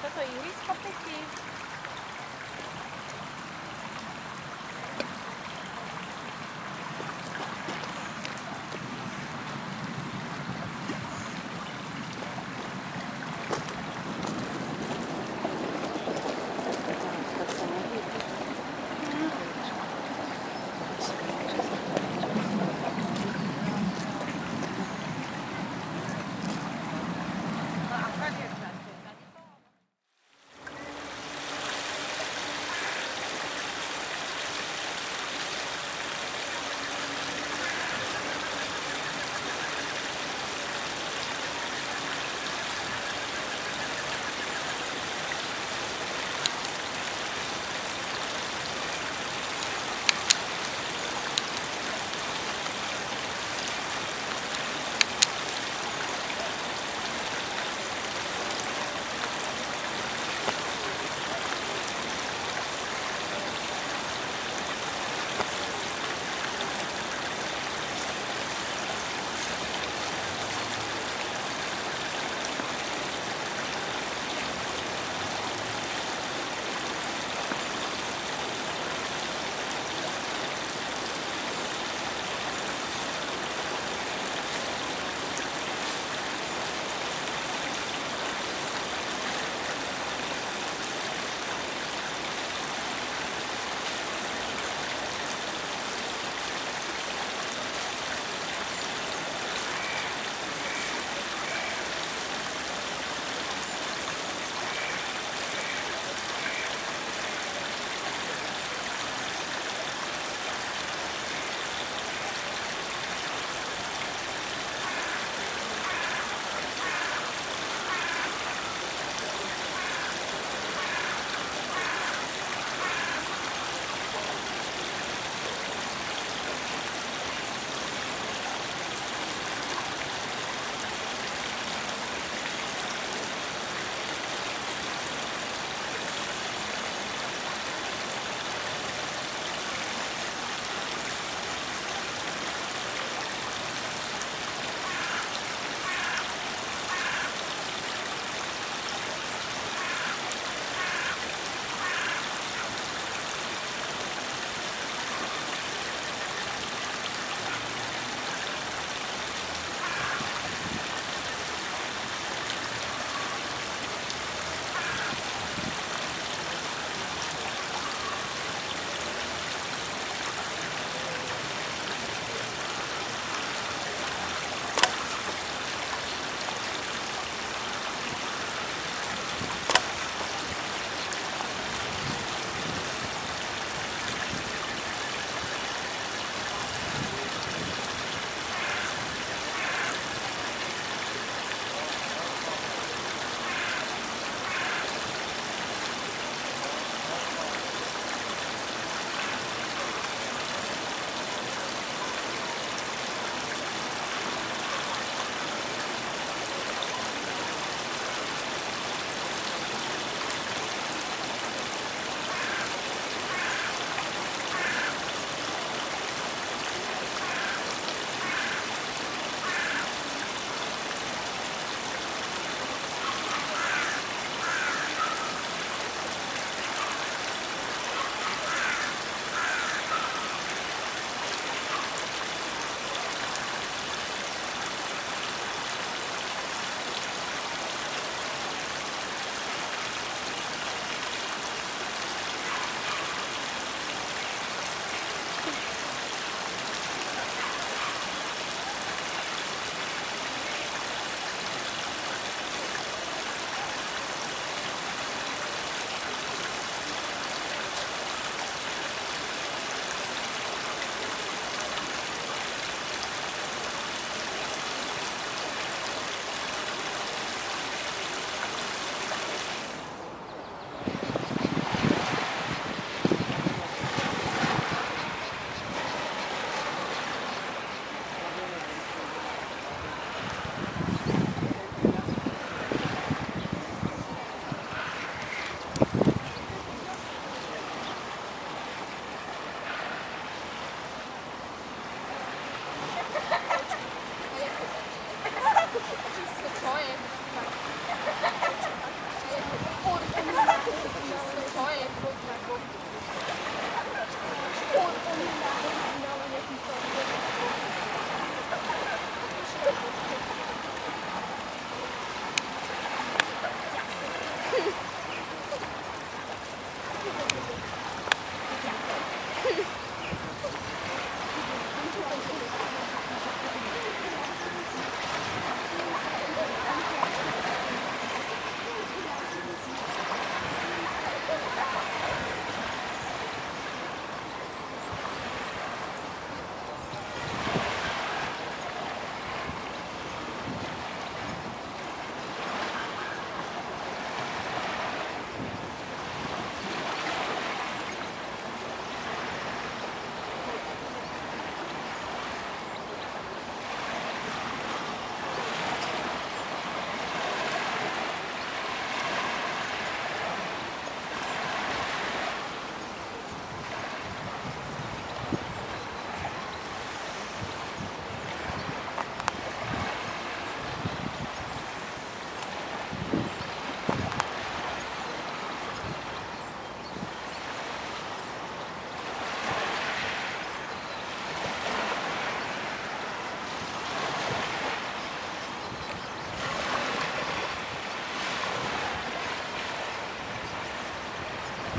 That's what you always